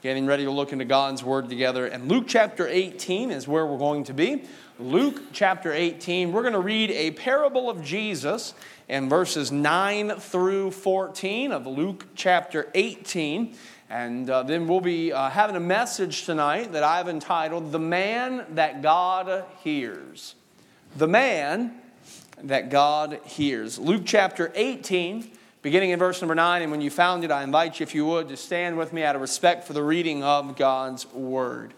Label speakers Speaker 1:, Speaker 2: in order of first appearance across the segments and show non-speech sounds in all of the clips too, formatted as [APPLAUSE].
Speaker 1: getting ready to look into God's Word together. And Luke chapter 18 is where we're going to be. Luke chapter 18, we're going to read a parable of Jesus in verses 9 through 14 of Luke chapter 18. And uh, then we'll be uh, having a message tonight that I've entitled The Man That God Hears. The Man That God Hears. Luke chapter 18, beginning in verse number 9. And when you found it, I invite you, if you would, to stand with me out of respect for the reading of God's Word.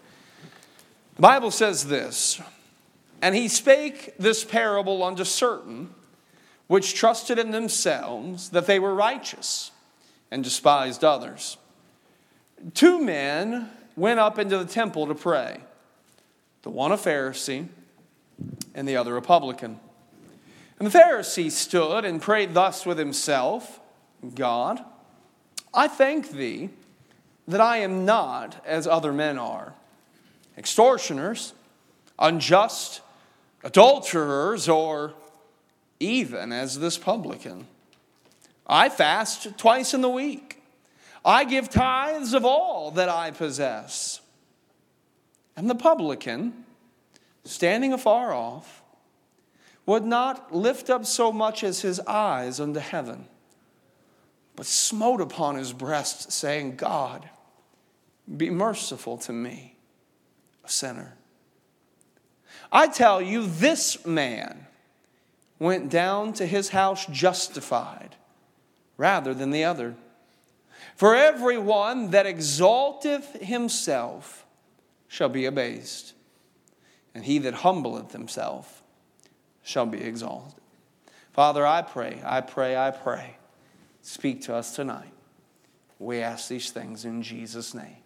Speaker 1: The Bible says this And he spake this parable unto certain which trusted in themselves that they were righteous and despised others. Two men went up into the temple to pray, the one a Pharisee and the other a publican. And the Pharisee stood and prayed thus with himself God, I thank thee that I am not as other men are, extortioners, unjust, adulterers, or even as this publican. I fast twice in the week. I give tithes of all that I possess. And the publican, standing afar off, would not lift up so much as his eyes unto heaven, but smote upon his breast, saying, God, be merciful to me, a sinner. I tell you, this man went down to his house justified rather than the other. For every one that exalteth himself shall be abased, and he that humbleth himself shall be exalted. Father, I pray, I pray, I pray. Speak to us tonight. We ask these things in Jesus' name.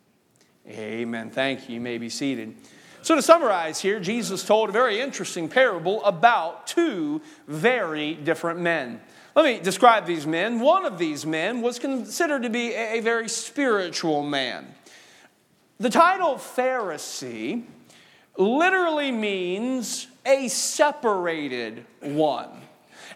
Speaker 1: Amen. Thank you. You may be seated. So, to summarize here, Jesus told a very interesting parable about two very different men. Let me describe these men. One of these men was considered to be a very spiritual man. The title Pharisee literally means a separated one.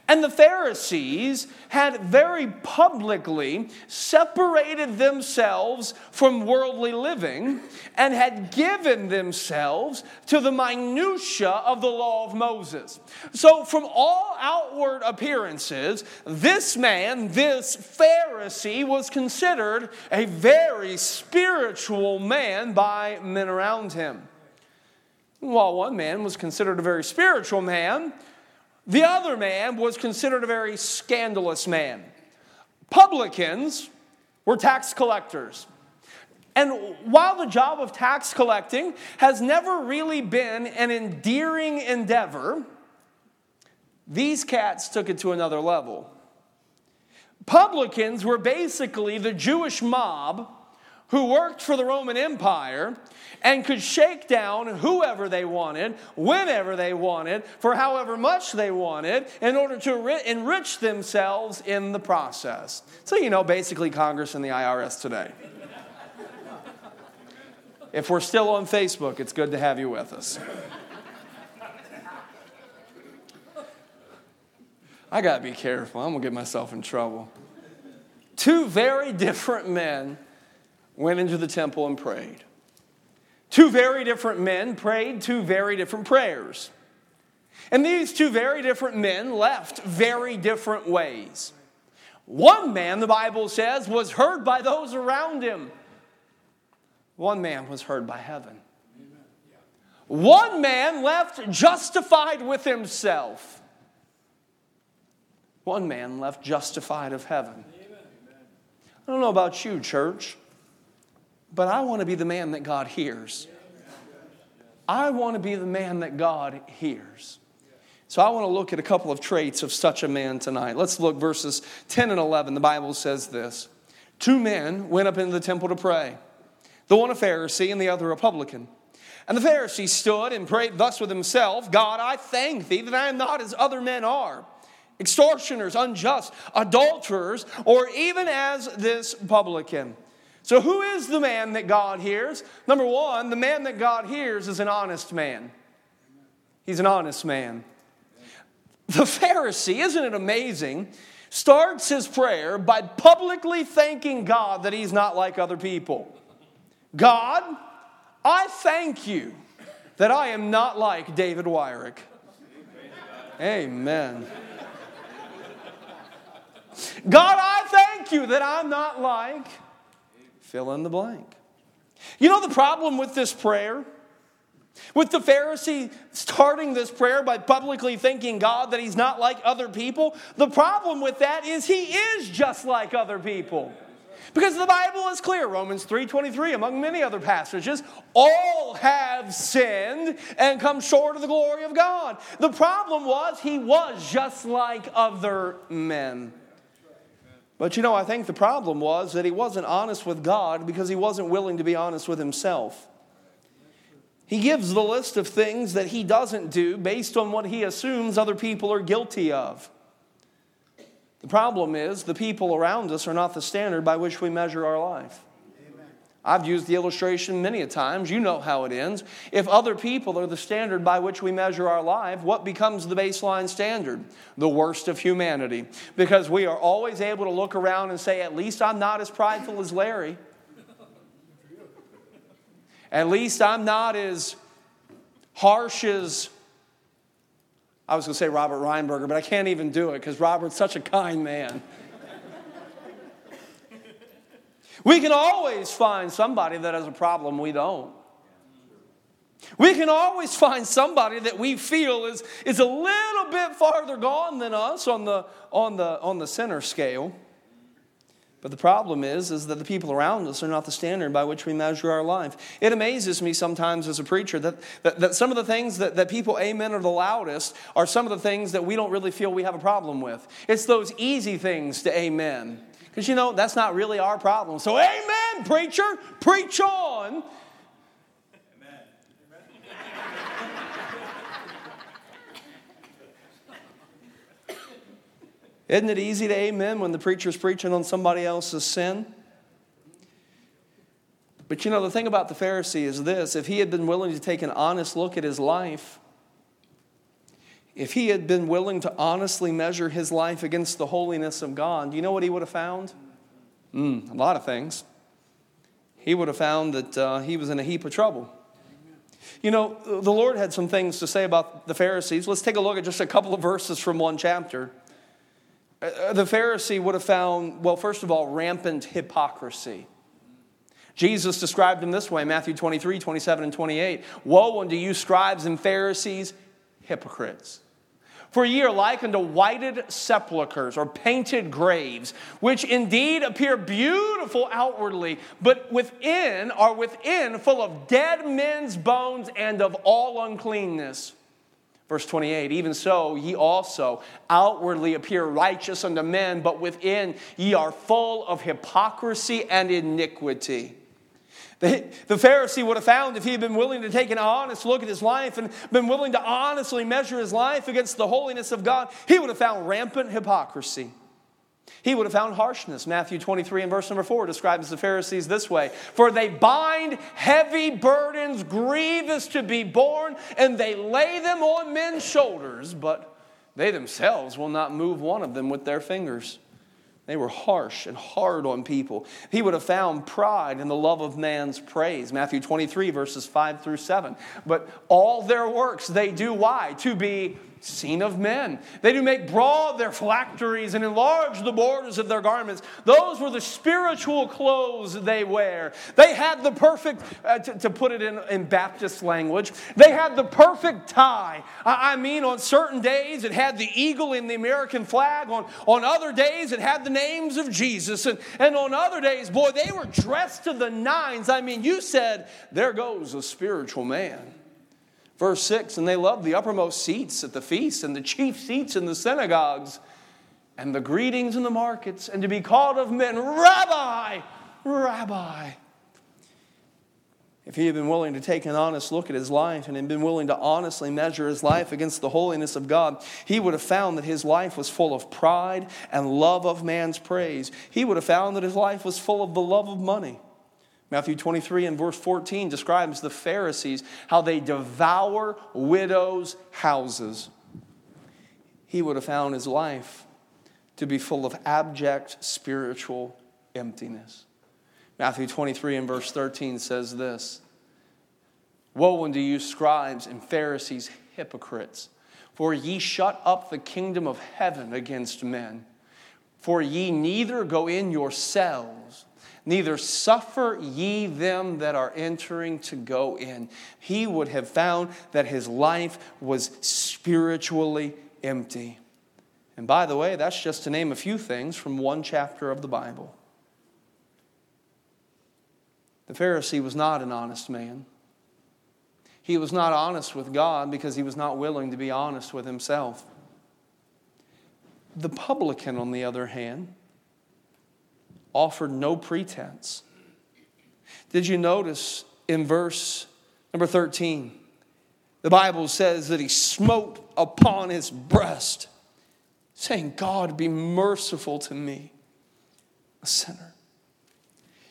Speaker 1: And the Pharisees had very publicly separated themselves from worldly living and had given themselves to the minutiae of the law of Moses. So, from all outward appearances, this man, this Pharisee, was considered a very spiritual man by men around him. While one man was considered a very spiritual man, the other man was considered a very scandalous man. Publicans were tax collectors. And while the job of tax collecting has never really been an endearing endeavor, these cats took it to another level. Publicans were basically the Jewish mob who worked for the Roman Empire and could shake down whoever they wanted, whenever they wanted, for however much they wanted, in order to enrich themselves in the process. So, you know, basically Congress and the IRS today. if we're still on Facebook, it's good to have you with us. I got to be careful. I'm to get myself in trouble. Two very different men went into the temple and prayed. Two very different men prayed two very different prayers. And these two very different men left very different ways. One man, the Bible says, was heard by those around him. One man was heard by heaven. One man left justified with himself. One man left justified of heaven. I don't know about you, church. But I want to be the man that God hears. I want to be the man that God hears. So I want to look at a couple of traits of such a man tonight. Let's look verses 10 and 11. The Bible says this Two men went up into the temple to pray, the one a Pharisee and the other a publican. And the Pharisee stood and prayed thus with himself God, I thank thee that I am not as other men are, extortioners, unjust, adulterers, or even as this publican. So, who is the man that God hears? Number one, the man that God hears is an honest man. He's an honest man. The Pharisee, isn't it amazing? Starts his prayer by publicly thanking God that he's not like other people. God, I thank you that I am not like David Wyrick. Amen. God, I thank you that I'm not like, fill in the blank. You know the problem with this prayer? With the Pharisee starting this prayer by publicly thanking God that he's not like other people, the problem with that is he is just like other people. Because the Bible is clear, Romans 3:23 among many other passages, all have sinned and come short of the glory of God. The problem was he was just like other men. But you know, I think the problem was that he wasn't honest with God because he wasn't willing to be honest with himself. He gives the list of things that he doesn't do based on what he assumes other people are guilty of. The problem is the people around us are not the standard by which we measure our life. I've used the illustration many a times. You know how it ends. If other people are the standard by which we measure our life, what becomes the baseline standard? The worst of humanity. Because we are always able to look around and say, at least I'm not as prideful as Larry. At least I'm not as harsh as, I was going to say Robert Reinberger, but I can't even do it because Robert's such a kind man. We can always find somebody that has a problem we don't. We can always find somebody that we feel is, is a little bit farther gone than us on the, on the, on the center scale. But the problem is, is that the people around us are not the standard by which we measure our life. It amazes me sometimes as a preacher that, that, that some of the things that, that people amen are the loudest are some of the things that we don't really feel we have a problem with. It's those easy things to amen. Because you know, that's not really our problem. So, amen, preacher, preach on. Isn't it easy to amen when the preacher's preaching on somebody else's sin? But you know, the thing about the Pharisee is this if he had been willing to take an honest look at his life, if he had been willing to honestly measure his life against the holiness of God, do you know what he would have found? Mm, a lot of things. He would have found that uh, he was in a heap of trouble. You know, the Lord had some things to say about the Pharisees. Let's take a look at just a couple of verses from one chapter. Uh, the Pharisee would have found, well, first of all, rampant hypocrisy. Jesus described him this way Matthew 23, 27, and 28. Woe unto you, scribes and Pharisees, hypocrites! For ye are like unto whited sepulchres or painted graves, which indeed appear beautiful outwardly, but within are within full of dead men's bones and of all uncleanness. Verse 28 Even so, ye also outwardly appear righteous unto men, but within ye are full of hypocrisy and iniquity. The, the Pharisee would have found if he had been willing to take an honest look at his life and been willing to honestly measure his life against the holiness of God, he would have found rampant hypocrisy. He would have found harshness. Matthew 23 and verse number 4 describes the Pharisees this way For they bind heavy burdens, grievous to be borne, and they lay them on men's shoulders, but they themselves will not move one of them with their fingers. They were harsh and hard on people. He would have found pride in the love of man's praise. Matthew 23, verses 5 through 7. But all their works they do why? To be seen of men. They do make broad their phylacteries and enlarge the borders of their garments. Those were the spiritual clothes they wear. They had the perfect, uh, to, to, put it in, in Baptist language, they had the perfect tie. I, I mean, on certain days it had the eagle in the American flag. On, on other days it had the names of Jesus. And, and on other days, boy, they were dressed to the nines. I mean, you said, there goes a spiritual man. Verse 6 And they loved the uppermost seats at the feasts and the chief seats in the synagogues and the greetings in the markets and to be called of men, Rabbi, Rabbi. If he had been willing to take an honest look at his life and had been willing to honestly measure his life against the holiness of God, he would have found that his life was full of pride and love of man's praise. He would have found that his life was full of the love of money. Matthew 23 and verse 14 describes the Pharisees, how they devour widows' houses. He would have found his life to be full of abject spiritual emptiness. Matthew 23 and verse 13 says this Woe unto you, scribes and Pharisees, hypocrites, for ye shut up the kingdom of heaven against men. For ye neither go in yourselves, neither suffer ye them that are entering to go in. He would have found that his life was spiritually empty. And by the way, that's just to name a few things from one chapter of the Bible. The Pharisee was not an honest man. He was not honest with God because he was not willing to be honest with himself. The publican, on the other hand, offered no pretense. Did you notice in verse number 13? The Bible says that he smote upon his breast, saying, God, be merciful to me, a sinner.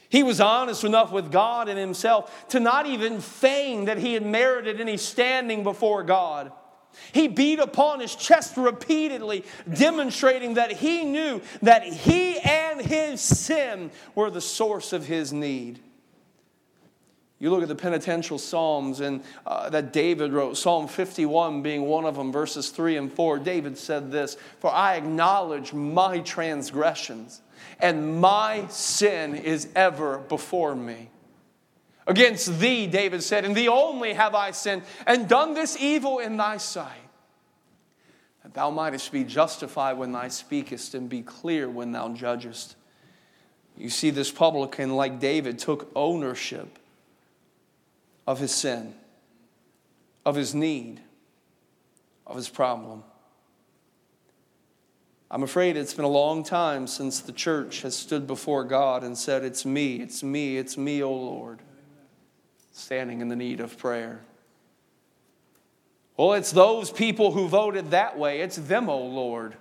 Speaker 1: He was honest enough with God and himself to not even feign that he had merited any standing before God. He beat upon his chest repeatedly, demonstrating that he knew that he and his sin were the source of his need. You look at the penitential Psalms and uh, that David wrote, Psalm 51 being one of them, verses 3 and 4. David said this For I acknowledge my transgressions and my sin is ever before me. Against thee, David said, and thee only have I sinned, and done this evil in thy sight, that thou mightest be justified when thou speakest, and be clear when thou judgest. You see, this publican, like David, took ownership of his sin, of his need, of his problem. I'm afraid it's been a long time since the church has stood before God and said, It's me, it's me, it's me, O Lord, standing in the need of prayer. Well, it's those people who voted that way. It's them, O Lord.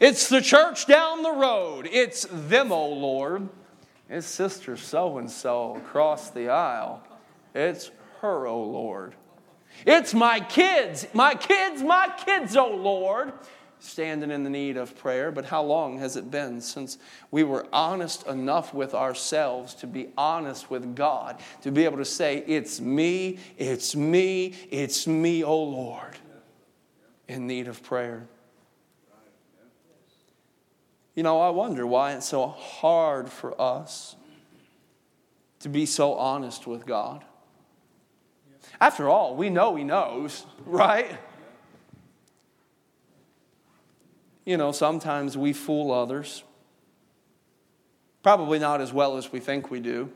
Speaker 1: It's the church down the road. It's them, O Lord. It's sister so and so across the aisle. It's her, O Lord. It's my kids, my kids, my kids, O Lord standing in the need of prayer, but how long has it been since we were honest enough with ourselves to be honest with God, to be able to say, It's me, it's me, it's me, oh Lord, in need of prayer? You know, I wonder why it's so hard for us to be so honest with God. After all, we know He knows, [LAUGHS] right? You know, sometimes we fool others. Probably not as well as we think we do.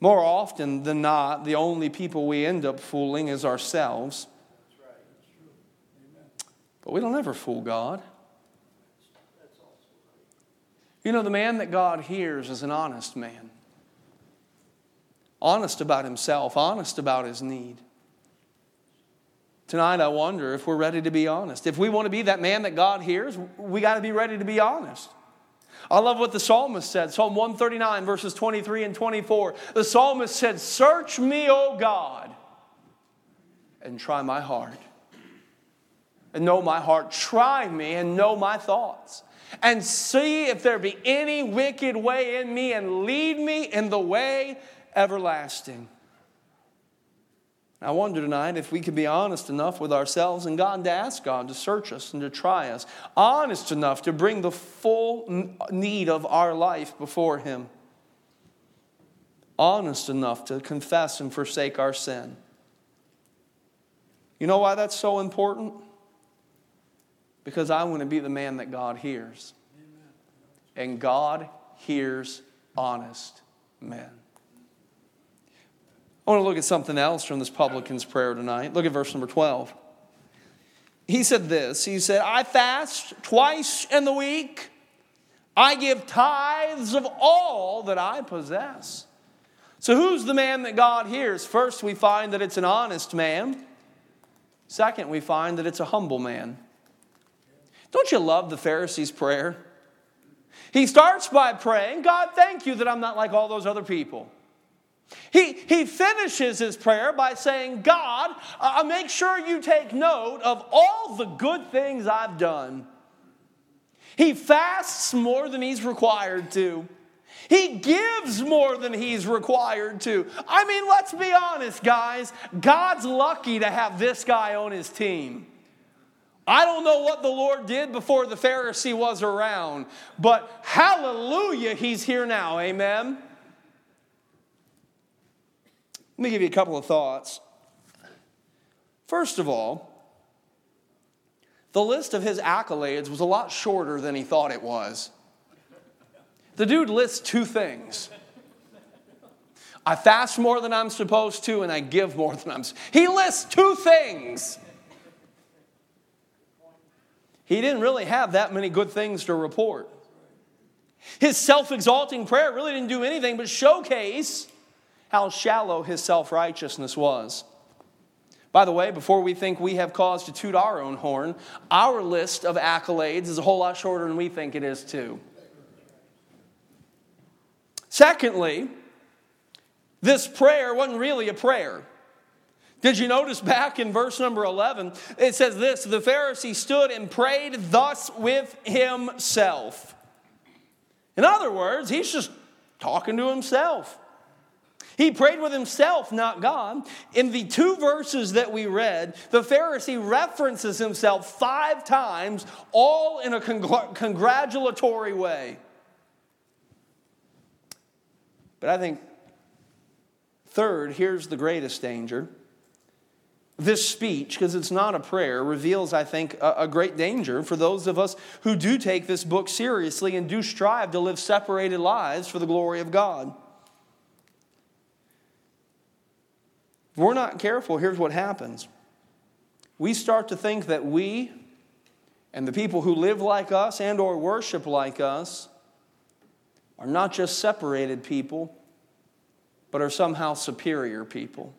Speaker 1: More often than not, the only people we end up fooling is ourselves. But we don't ever fool God. You know, the man that God hears is an honest man. Honest about himself, honest about his need. Tonight, I wonder if we're ready to be honest. If we want to be that man that God hears, we got to be ready to be honest. I love what the psalmist said Psalm 139, verses 23 and 24. The psalmist said, Search me, O God, and try my heart. And know my heart. Try me and know my thoughts. And see if there be any wicked way in me, and lead me in the way everlasting. I wonder tonight if we could be honest enough with ourselves and God to ask God to search us and to try us. Honest enough to bring the full need of our life before Him. Honest enough to confess and forsake our sin. You know why that's so important? Because I want to be the man that God hears. And God hears honest men. I want to look at something else from this publican's prayer tonight. Look at verse number 12. He said this He said, I fast twice in the week. I give tithes of all that I possess. So, who's the man that God hears? First, we find that it's an honest man. Second, we find that it's a humble man. Don't you love the Pharisee's prayer? He starts by praying, God, thank you that I'm not like all those other people. He, he finishes his prayer by saying, God, uh, make sure you take note of all the good things I've done. He fasts more than he's required to. He gives more than he's required to. I mean, let's be honest, guys. God's lucky to have this guy on his team. I don't know what the Lord did before the Pharisee was around, but hallelujah, he's here now. Amen. Let me give you a couple of thoughts. First of all, the list of his accolades was a lot shorter than he thought it was. The dude lists two things. I fast more than I'm supposed to, and I give more than I'm. He lists two things. He didn't really have that many good things to report. His self exalting prayer really didn't do anything but showcase how shallow his self righteousness was. By the way, before we think we have cause to toot our own horn, our list of accolades is a whole lot shorter than we think it is, too. Secondly, this prayer wasn't really a prayer. Did you notice back in verse number 11? It says this The Pharisee stood and prayed thus with himself. In other words, he's just talking to himself. He prayed with himself, not God. In the two verses that we read, the Pharisee references himself five times, all in a congr- congratulatory way. But I think, third, here's the greatest danger. This speech, because it's not a prayer, reveals, I think, a, a, great danger for those of us who do take this book seriously and do strive to live separated lives for the glory of God. If we're not careful, here's what happens. We start to think that we and the people who live like us and or worship like us are not just separated people, but are somehow superior people.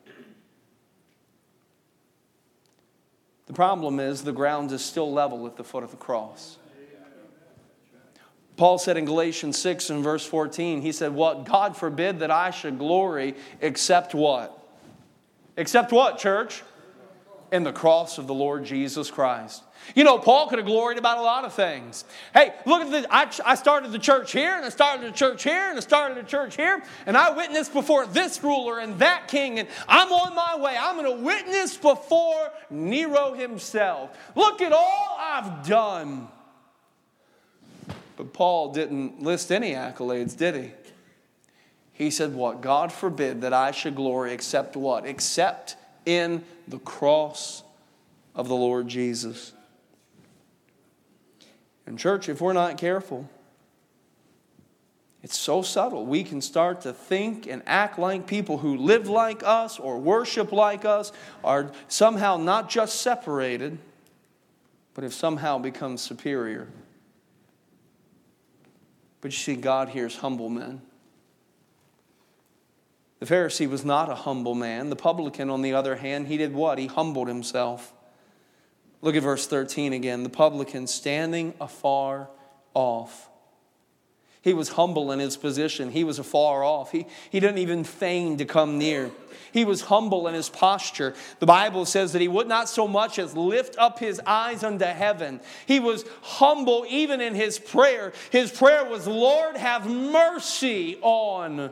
Speaker 1: The problem is the ground is still level at the foot of the cross. Paul said in Galatians 6 and verse 14, he said, What? God forbid that I should glory except what? Except what, church? In the cross of the Lord Jesus Christ. You know, Paul could have gloried about a lot of things. Hey, look at the, I, I started the church here, and I started the church here, and I started the church here, and I witnessed before this ruler and that king, and I'm on my way. I'm going to witness before Nero himself. Look at all I've done. But Paul didn't list any accolades, did he? He said, What? God forbid that I should glory except what? Except in the cross of the Lord Jesus. And, church, if we're not careful, it's so subtle. We can start to think and act like people who live like us or worship like us are somehow not just separated, but have somehow become superior. But you see, God hears humble men. The Pharisee was not a humble man. The publican, on the other hand, he did what? He humbled himself. Look at verse 13 again. The publican standing afar off. He was humble in his position. He was afar off. He, he didn't even feign to come near. He was humble in his posture. The Bible says that he would not so much as lift up his eyes unto heaven. He was humble even in his prayer. His prayer was, Lord, have mercy on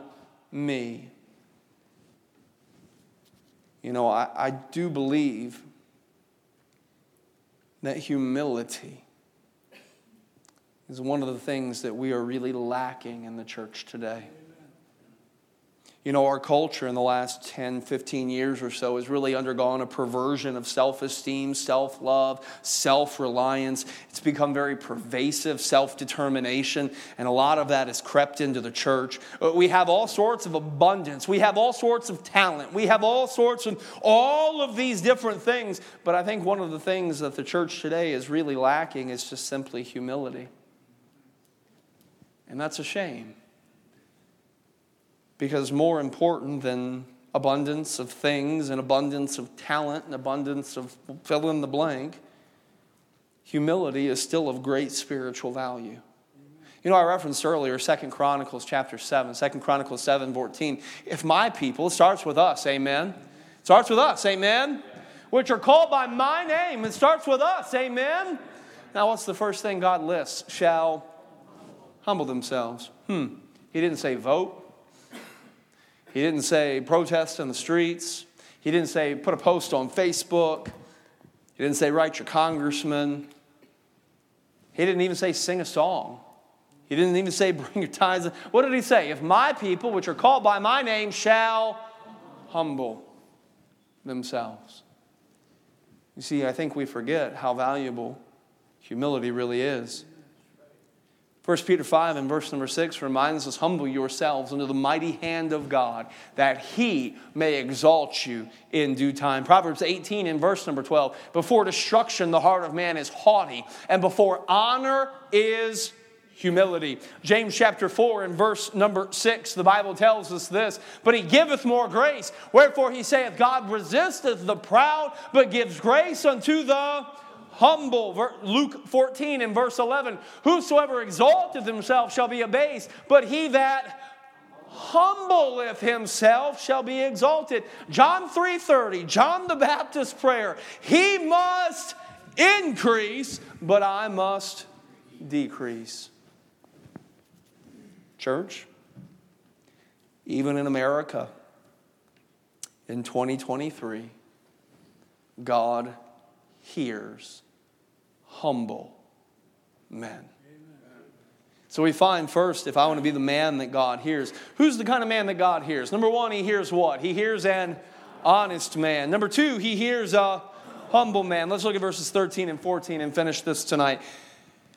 Speaker 1: me. You know, I, I do believe that humility is one of the things that we are really lacking in the church today. You know, our culture in the last 10, 15 years or so has really undergone a perversion of self esteem, self love, self reliance. It's become very pervasive, self determination, and a lot of that has crept into the church. Uh, we have all sorts of abundance, we have all sorts of talent, we have all sorts of all of these different things. But I think one of the things that the church today is really lacking is just simply humility. And that's a shame. Because more important than abundance of things and abundance of talent and abundance of fill in the blank, humility is still of great spiritual value. You know, I referenced earlier Second Chronicles chapter 7, 2 Chronicles 7, 14. If my people, starts with us, amen. It starts with us, amen. Which are called by my name. It starts with us, amen. Now, what's the first thing God lists? Shall humble themselves. Hmm. He didn't say vote. He didn't say protest in the streets. He didn't say put a post on Facebook. He didn't say write your congressman. He didn't even say sing a song. He didn't even say [LAUGHS] bring your tithes. What did he say? If my people, which are called by my name, shall humble themselves. You see, I think we forget how valuable humility really is. 1 Peter 5 and verse number 6 reminds us humble yourselves under the mighty hand of God, that he may exalt you in due time. Proverbs 18 and verse number 12 Before destruction, the heart of man is haughty, and before honor is humility. James chapter 4 and verse number 6, the Bible tells us this But he giveth more grace. Wherefore he saith, God resisteth the proud, but gives grace unto the humble. Luke 14 and verse 11 Whosoever exalteth himself shall be abased, but he that humbleth himself shall be exalted. John 3:30, John the Baptist prayer. He must increase, but I must decrease. Church, even in America in 2023, God hears humble men. So we find first, if I want to be the man that God hears, who's the kind of man that God hears? Number one, he hears what? He hears an honest man. Number two, he hears a humble man. Let's look at verses 13 and 14 and finish this tonight.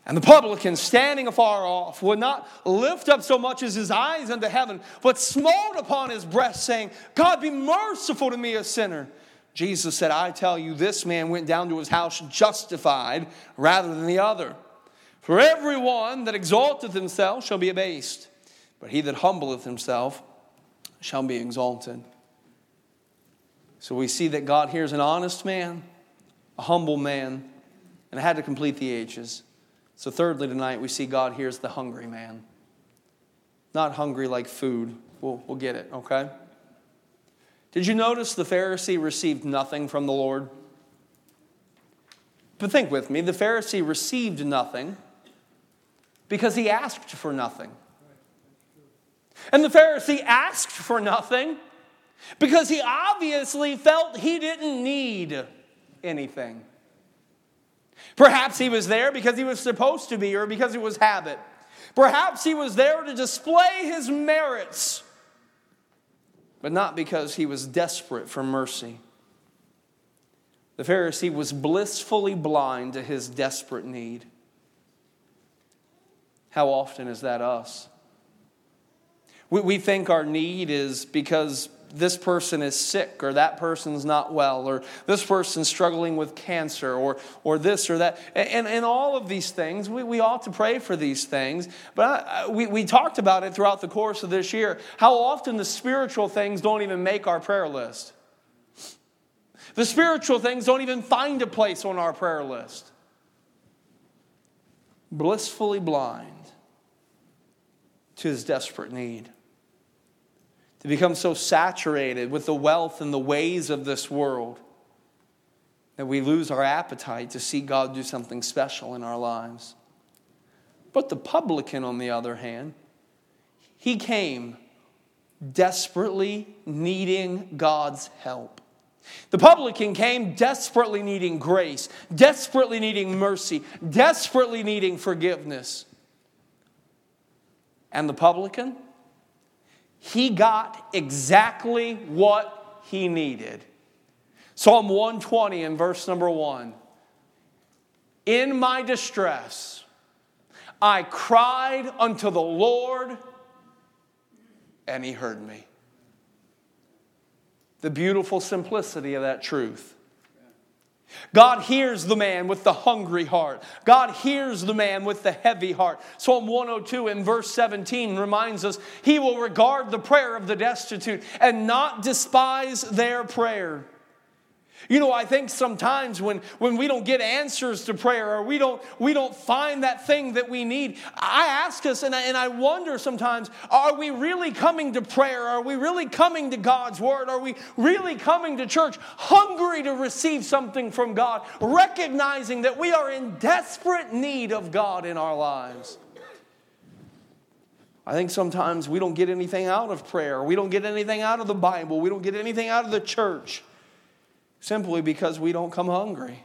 Speaker 1: And the publican, standing afar off, would not lift up so much as his eyes unto heaven, but smote upon his breast, saying, God, be merciful to me, a sinner. Jesus said, I tell you, this man went down to his house justified rather than the other. For everyone that exalteth himself shall be abased, but he that humbleth himself shall be exalted. So we see that God hears an honest man, a humble man, and I had to complete the H's. So, thirdly, tonight we see God hears the hungry man. Not hungry like food. We'll, we'll get it, okay? Did you notice the Pharisee received nothing from the Lord? But think with me the Pharisee received nothing because he asked for nothing. And the Pharisee asked for nothing because he obviously felt he didn't need anything. Perhaps he was there because he was supposed to be or because it was habit. Perhaps he was there to display his merits but not because he was desperate for mercy. The Pharisee was blissfully blind to his desperate need. How often is that us? We, we think our need is because this person is sick or that person's not well or this person's struggling with cancer or, or this or that. And, and all of these things, we, we ought to pray for these things. But I, we, we talked about it throughout the course of this year how often the spiritual things don't even make our prayer list. The spiritual things don't even find a place on our prayer list. Blissfully blind to his desperate need to become so saturated with the wealth and the ways of this world that we lose our appetite to see God do something special in our lives. But the publican, on the other hand, he came desperately needing God's help. The publican came desperately needing grace, desperately needing mercy, desperately needing forgiveness. And the publican, he got exactly what he needed. Psalm 120 and verse number one. In my distress, I cried unto the Lord, and he heard me. The beautiful simplicity of that truth. God hears the man with the hungry heart. God hears the man with the heavy heart. Psalm 102 in verse 17 reminds us He will regard the prayer of the destitute and not despise their prayer. You know, I think sometimes when, when we don't get answers to prayer or we don't, we don't find that thing that we need, I ask us and I, and I wonder sometimes are we really coming to prayer? Are we really coming to God's Word? Are we really coming to church hungry to receive something from God, recognizing that we are in desperate need of God in our lives? I think sometimes we don't get anything out of prayer. We don't get anything out of the Bible. We don't get anything out of the church simply because we don't come hungry.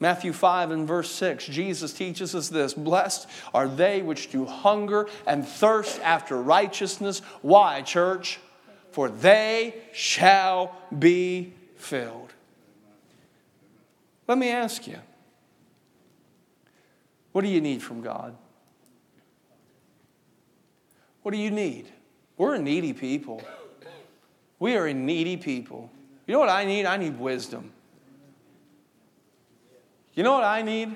Speaker 1: Matthew 5 and verse 6, Jesus teaches us this Blessed are they which do hunger and thirst after righteousness. Why, church? For they shall be filled. Let me ask you what do you need from God? What do you need? We're a needy people. We are a needy people. You know what I need? I need wisdom. You know what I need?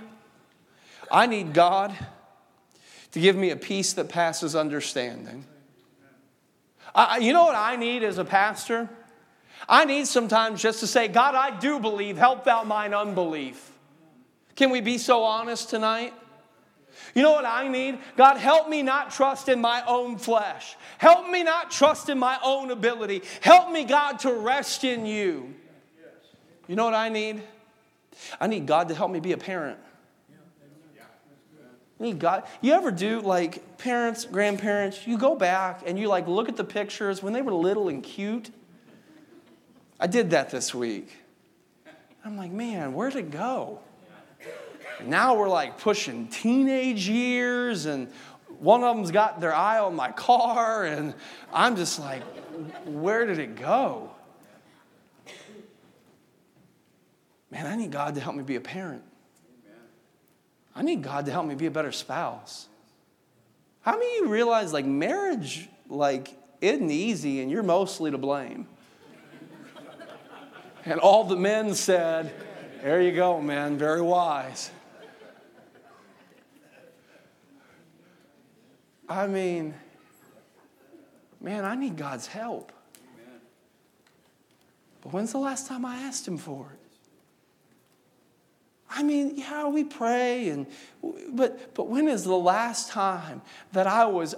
Speaker 1: I need God to give me a peace that passes understanding. I, you know what I need as a pastor? I need sometimes just to say, God, I do believe, help thou mine unbelief. Can we be so honest tonight? You know what I need? God, help me not trust in my own flesh. Help me not trust in my own ability. Help me, God, to rest in you. You know what I need? I need God to help me be a parent. Need God. You ever do like parents, grandparents, you go back and you like look at the pictures when they were little and cute? I did that this week. I'm like, man, where'd it go? Now we're like pushing teenage years, and one of them's got their eye on my car, and I'm just like, where did it go? Man, I need God to help me be a parent. I need God to help me be a better spouse. How many of you realize like marriage like isn't easy and you're mostly to blame? and all the men said, There you go, man, very wise. I mean, man, I need God's help. But when's the last time I asked Him for it? I mean, yeah, we pray, and but but when is the last time that I was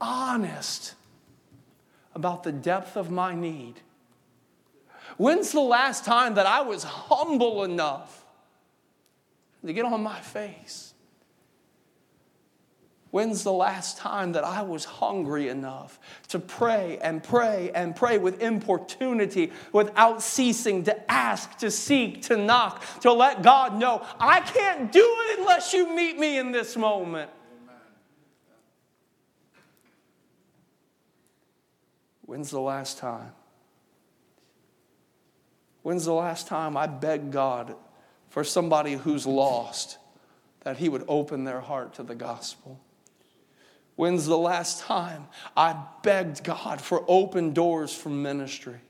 Speaker 1: honest about the depth of my need? When's the last time that I was humble enough to get on my face? When's the last time that I was hungry enough to pray and pray and pray with importunity, without ceasing to ask, to seek, to knock, to let God know, I can't do it unless you meet me in this moment? When's the last time? When's the last time I begged God for somebody who's lost that He would open their heart to the gospel? When's the last time I begged God for open doors for ministry?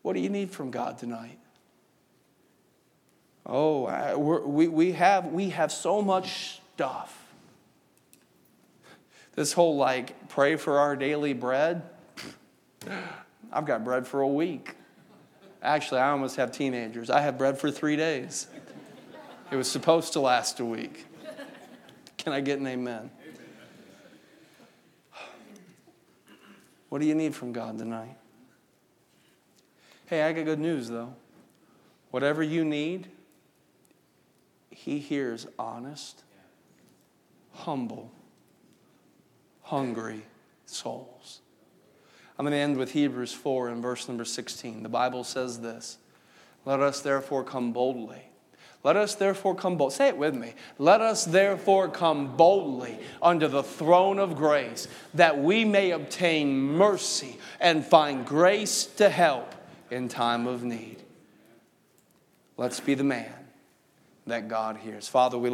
Speaker 1: What do you need from God tonight? Oh, I, we, we, have, we have so much stuff. This whole like, pray for our daily bread. I've got bread for a week. Actually, I almost have teenagers. I have bread for three days. It was supposed to last a week. Can I get an amen? What do you need from God tonight? Hey, I got good news though. Whatever you need, He hears honest, humble, hungry souls. I'm going to end with Hebrews 4 and verse number 16. The Bible says this Let us therefore come boldly let us therefore come boldly. Say it with me. Let us therefore come boldly unto the throne of grace, that we may obtain mercy and find grace to help in time of need. Let's be the man that God hears. Father, we